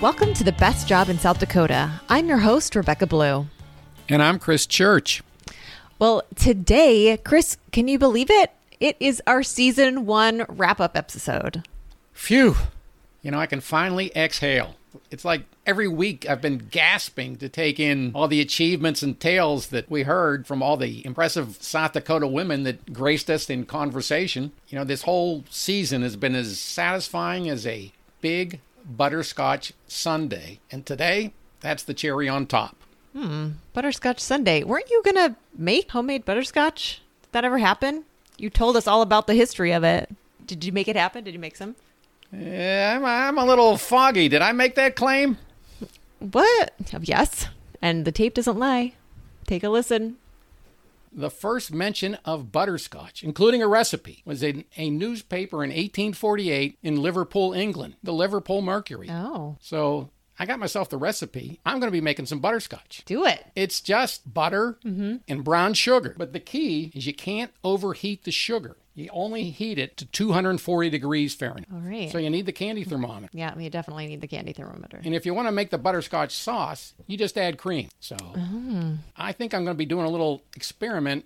Welcome to the best job in South Dakota. I'm your host, Rebecca Blue. And I'm Chris Church. Well, today, Chris, can you believe it? It is our season one wrap up episode. Phew. You know, I can finally exhale. It's like every week I've been gasping to take in all the achievements and tales that we heard from all the impressive South Dakota women that graced us in conversation. You know, this whole season has been as satisfying as a big butterscotch sundae. And today, that's the cherry on top. Hmm. Butterscotch sundae. Weren't you going to make homemade butterscotch? Did that ever happen? You told us all about the history of it. Did you make it happen? Did you make some? Yeah, I'm, I'm a little foggy. Did I make that claim? What? Yes. And the tape doesn't lie. Take a listen. The first mention of butterscotch, including a recipe, was in a newspaper in 1848 in Liverpool, England, the Liverpool Mercury. Oh. So I got myself the recipe. I'm going to be making some butterscotch. Do it. It's just butter mm-hmm. and brown sugar. But the key is you can't overheat the sugar. You only heat it to 240 degrees Fahrenheit. All right. So you need the candy thermometer. Yeah, you definitely need the candy thermometer. And if you want to make the butterscotch sauce, you just add cream. So oh. I think I'm going to be doing a little experiment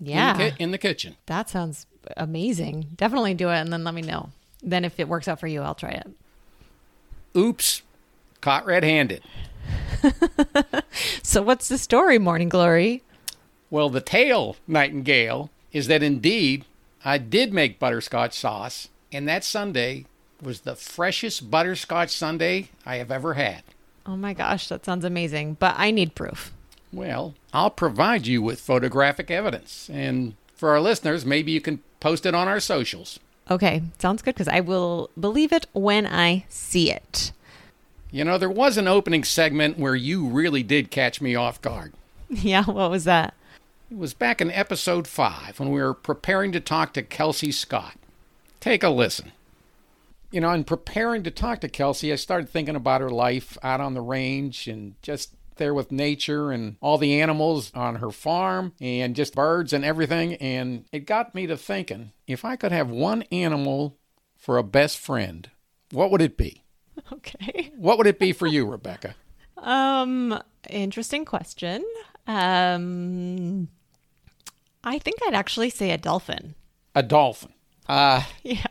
Yeah. in, the ki- in the kitchen. That sounds amazing. Definitely do it and then let me know. Then if it works out for you, I'll try it. Oops, caught red handed. So what's the story, Morning Glory? Well, the tale, Nightingale, is that indeed I did make butterscotch sauce, and that sundae was the freshest butterscotch sundae I have ever had. Oh my gosh, that sounds amazing. But I need proof. Well, I'll provide you with photographic evidence, and for our listeners, maybe you can post it on our socials. Okay, sounds good because I will believe it when I see it. You know, there was an opening segment where you really did catch me off guard. Yeah, what was that? It was back in episode 5 when we were preparing to talk to Kelsey Scott. Take a listen. You know, in preparing to talk to Kelsey, I started thinking about her life out on the range and just there with nature and all the animals on her farm and just birds and everything. And it got me to thinking if I could have one animal for a best friend, what would it be? Okay. What would it be for you, Rebecca? Um, interesting question. Um, I think I'd actually say a dolphin. A dolphin. Uh, Yeah.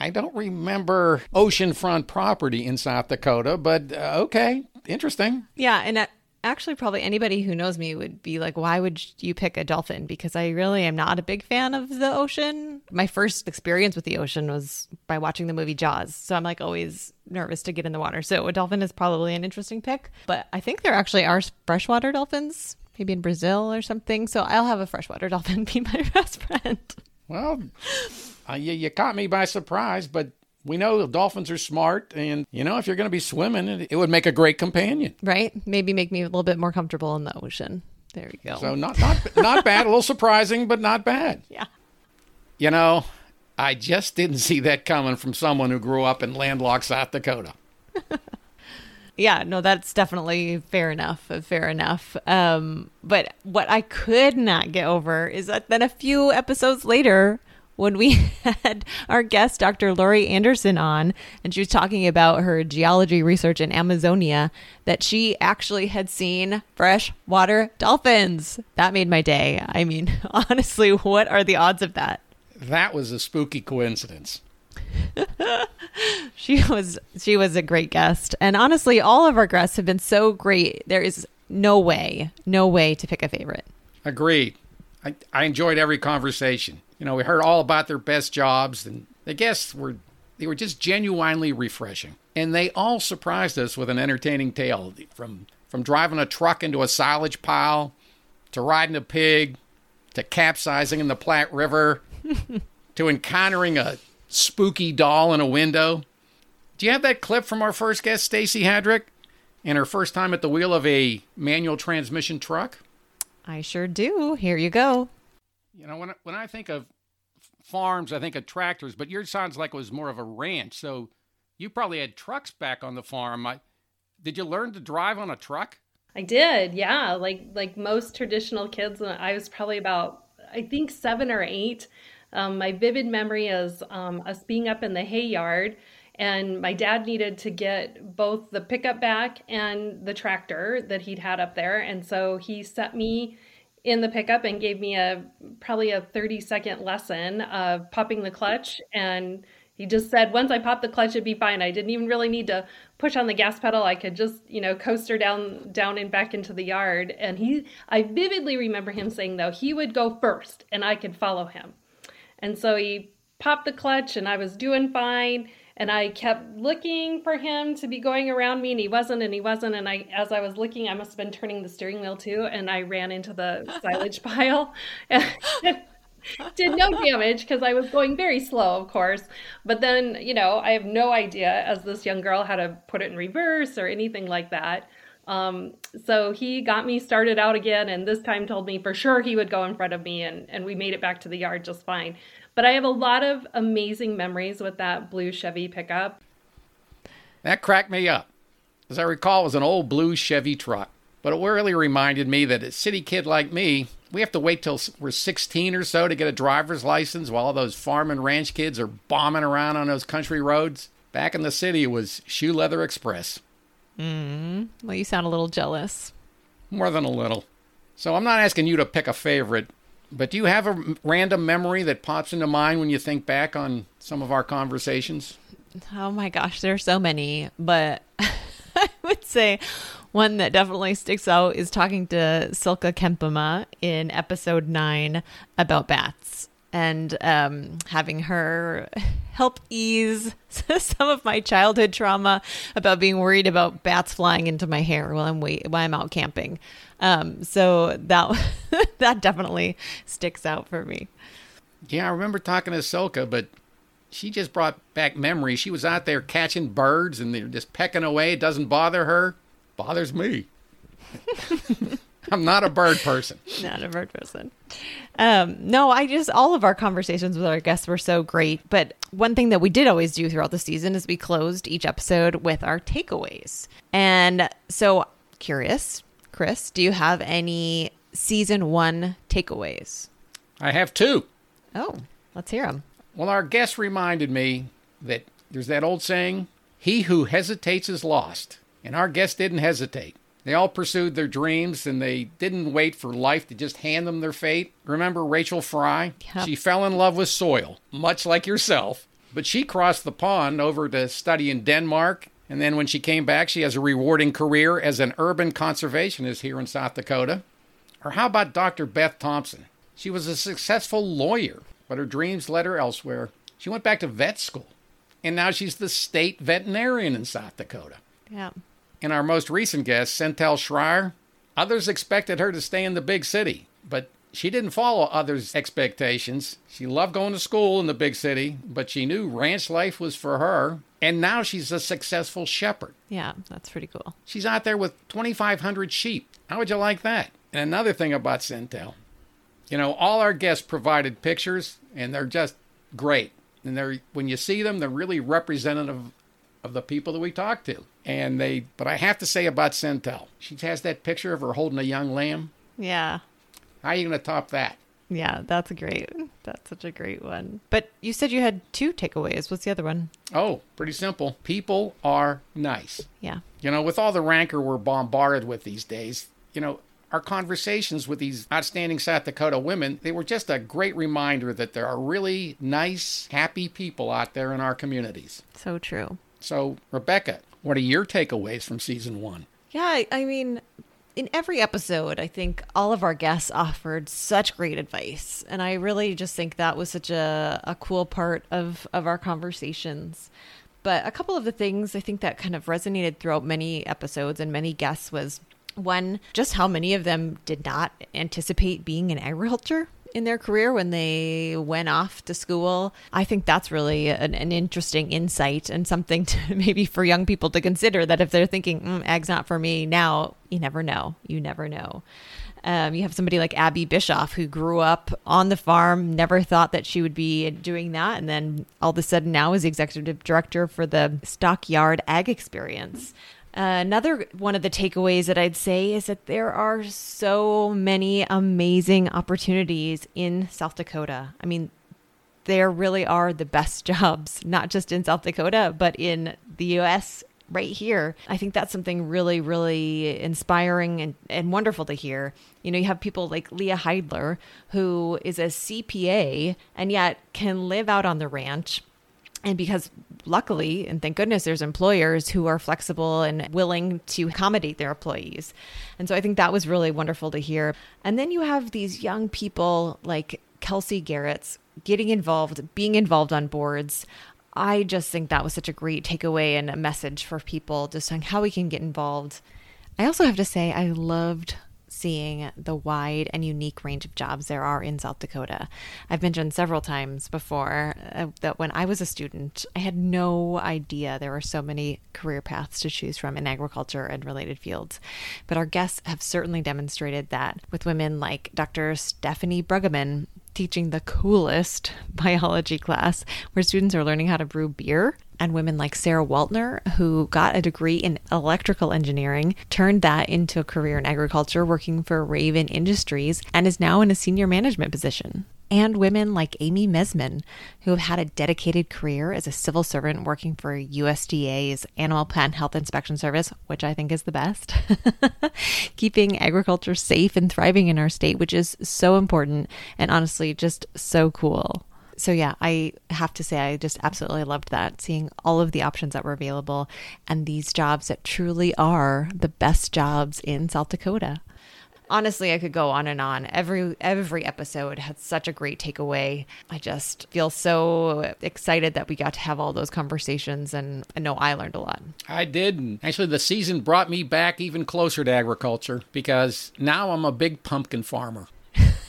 I don't remember oceanfront property in South Dakota, but uh, okay, interesting. Yeah, and uh, actually, probably anybody who knows me would be like, "Why would you pick a dolphin?" Because I really am not a big fan of the ocean. My first experience with the ocean was by watching the movie Jaws, so I'm like always nervous to get in the water. So a dolphin is probably an interesting pick. But I think there actually are freshwater dolphins, maybe in Brazil or something. So I'll have a freshwater dolphin be my best friend. Well, uh, you, you caught me by surprise, but we know dolphins are smart, and you know if you're going to be swimming, it, it would make a great companion. Right? Maybe make me a little bit more comfortable in the ocean. There you go. So not not not bad, a little surprising, but not bad. yeah. You know, I just didn't see that coming from someone who grew up in landlocked South Dakota. Yeah, no, that's definitely fair enough. uh, Fair enough. Um, but what I could not get over is that then a few episodes later, when we had our guest, Dr. Lori Anderson, on, and she was talking about her geology research in Amazonia, that she actually had seen freshwater dolphins. That made my day. I mean, honestly, what are the odds of that? That was a spooky coincidence. She was she was a great guest. And honestly, all of our guests have been so great. There is no way, no way to pick a favorite. Agreed. I, I enjoyed every conversation. You know, we heard all about their best jobs, and the guests were they were just genuinely refreshing. And they all surprised us with an entertaining tale from from driving a truck into a silage pile to riding a pig to capsizing in the Platte River to encountering a spooky doll in a window. Do you have that clip from our first guest, Stacy Hadrick, and her first time at the wheel of a manual transmission truck? I sure do. Here you go. You know, when I, when I think of farms, I think of tractors, but yours sounds like it was more of a ranch. So you probably had trucks back on the farm. I, did you learn to drive on a truck? I did, yeah. Like like most traditional kids, I was probably about I think seven or eight. Um, my vivid memory is um, us being up in the hay yard, and my dad needed to get both the pickup back and the tractor that he'd had up there and so he set me in the pickup and gave me a probably a 30 second lesson of popping the clutch and he just said once I popped the clutch it'd be fine. I didn't even really need to push on the gas pedal. I could just, you know, coaster down down and back into the yard. And he I vividly remember him saying though he would go first and I could follow him. And so he popped the clutch and I was doing fine. And I kept looking for him to be going around me and he wasn't and he wasn't. And I as I was looking I must have been turning the steering wheel too. And I ran into the silage pile and did no damage because I was going very slow of course. But then you know I have no idea as this young girl how to put it in reverse or anything like that um, so he got me started out again and this time told me for sure he would go in front of me and, and we made it back to the yard just fine but I have a lot of amazing memories with that blue Chevy pickup. That cracked me up. As I recall, it was an old blue Chevy truck. But it really reminded me that a city kid like me, we have to wait till we're 16 or so to get a driver's license while all those farm and ranch kids are bombing around on those country roads. Back in the city, it was Shoe Leather Express. Mm, well, you sound a little jealous. More than a little. So I'm not asking you to pick a favorite, but do you have a random memory that pops into mind when you think back on some of our conversations? Oh my gosh, there are so many, but I would say one that definitely sticks out is talking to Silka Kempema in episode nine about bats and um, having her help ease some of my childhood trauma about being worried about bats flying into my hair while I'm wait- while I'm out camping. Um, so that that definitely sticks out for me. Yeah, I remember talking to Silka, but she just brought back memories. She was out there catching birds and they're just pecking away. It doesn't bother her. Bothers me. I'm not a bird person. not a bird person. Um, no, I just all of our conversations with our guests were so great. But one thing that we did always do throughout the season is we closed each episode with our takeaways. And so, curious, Chris, do you have any season one takeaways? I have two. Oh, let's hear them. Well, our guest reminded me that there's that old saying, he who hesitates is lost. And our guest didn't hesitate. They all pursued their dreams and they didn't wait for life to just hand them their fate. Remember Rachel Fry? Yep. She fell in love with soil, much like yourself. But she crossed the pond over to study in Denmark. And then when she came back, she has a rewarding career as an urban conservationist here in South Dakota. Or how about Dr. Beth Thompson? She was a successful lawyer, but her dreams led her elsewhere. She went back to vet school. And now she's the state veterinarian in South Dakota. Yeah. And our most recent guest, Centel Schreier, others expected her to stay in the big city, but she didn't follow others' expectations. She loved going to school in the big city, but she knew ranch life was for her. And now she's a successful shepherd. Yeah, that's pretty cool. She's out there with 2,500 sheep. How would you like that? And another thing about Centel, you know, all our guests provided pictures, and they're just great. And they're when you see them, they're really representative of the people that we talk to. And they, but I have to say about Centel, she has that picture of her holding a young lamb. Yeah. How are you going to top that? Yeah, that's a great. That's such a great one. But you said you had two takeaways. What's the other one? Oh, pretty simple. People are nice. Yeah. You know, with all the rancor we're bombarded with these days, you know, our conversations with these outstanding South Dakota women, they were just a great reminder that there are really nice, happy people out there in our communities. So true. So, Rebecca, what are your takeaways from season one? Yeah, I- mean, in every episode, I think all of our guests offered such great advice, and I really just think that was such a, a cool part of of our conversations. But a couple of the things I think that kind of resonated throughout many episodes and many guests was one, just how many of them did not anticipate being an agriculture in their career when they went off to school. I think that's really an, an interesting insight and something to maybe for young people to consider that if they're thinking, mm, ag's not for me now, you never know. You never know. Um, you have somebody like Abby Bischoff who grew up on the farm, never thought that she would be doing that. And then all of a sudden now is executive director for the Stockyard Ag Experience. Another one of the takeaways that I'd say is that there are so many amazing opportunities in South Dakota. I mean, there really are the best jobs, not just in South Dakota, but in the US right here. I think that's something really, really inspiring and, and wonderful to hear. You know, you have people like Leah Heidler, who is a CPA and yet can live out on the ranch. And because luckily, and thank goodness, there's employers who are flexible and willing to accommodate their employees. And so I think that was really wonderful to hear. And then you have these young people like Kelsey Garrett's getting involved, being involved on boards. I just think that was such a great takeaway and a message for people just on how we can get involved. I also have to say, I loved seeing the wide and unique range of jobs there are in South Dakota. I've mentioned several times before uh, that when I was a student, I had no idea there were so many career paths to choose from in agriculture and related fields. But our guests have certainly demonstrated that with women like Dr. Stephanie Bruggeman, teaching the coolest biology class where students are learning how to brew beer. And women like Sarah Waltner, who got a degree in electrical engineering, turned that into a career in agriculture, working for Raven Industries, and is now in a senior management position and women like Amy Mesman, who have had a dedicated career as a civil servant working for USDA's Animal Plant Health Inspection Service, which I think is the best, keeping agriculture safe and thriving in our state, which is so important and honestly just so cool. So, yeah, I have to say, I just absolutely loved that, seeing all of the options that were available and these jobs that truly are the best jobs in South Dakota honestly, I could go on and on. Every every episode had such a great takeaway. I just feel so excited that we got to have all those conversations, and I know I learned a lot. I did. And actually, the season brought me back even closer to agriculture because now I'm a big pumpkin farmer.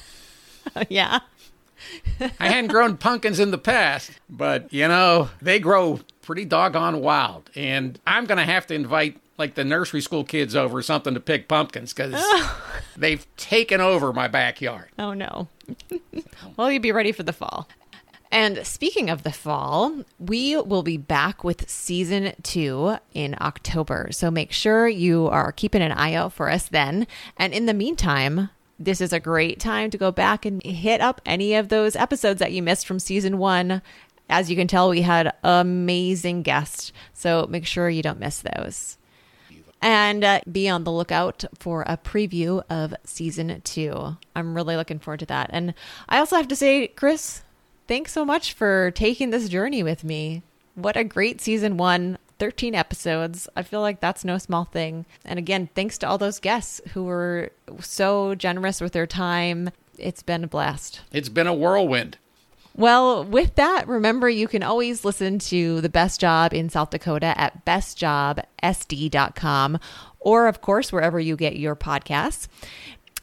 yeah. I hadn't grown pumpkins in the past, but you know, they grow pretty doggone wild. And I'm going to have to invite like the nursery school kids over something to pick pumpkins because oh. they've taken over my backyard. Oh, no. well, you'd be ready for the fall. And speaking of the fall, we will be back with season two in October. So make sure you are keeping an eye out for us then. And in the meantime, this is a great time to go back and hit up any of those episodes that you missed from season one. As you can tell, we had amazing guests. So make sure you don't miss those and uh, be on the lookout for a preview of season two. I'm really looking forward to that. And I also have to say, Chris, thanks so much for taking this journey with me. What a great season one. 13 episodes. I feel like that's no small thing. And again, thanks to all those guests who were so generous with their time. It's been a blast. It's been a whirlwind. Well, with that, remember you can always listen to The Best Job in South Dakota at bestjobsd.com or, of course, wherever you get your podcasts.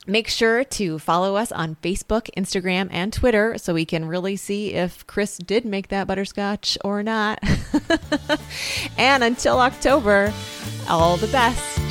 Make sure to follow us on Facebook, Instagram, and Twitter so we can really see if Chris did make that butterscotch or not. and until October, all the best.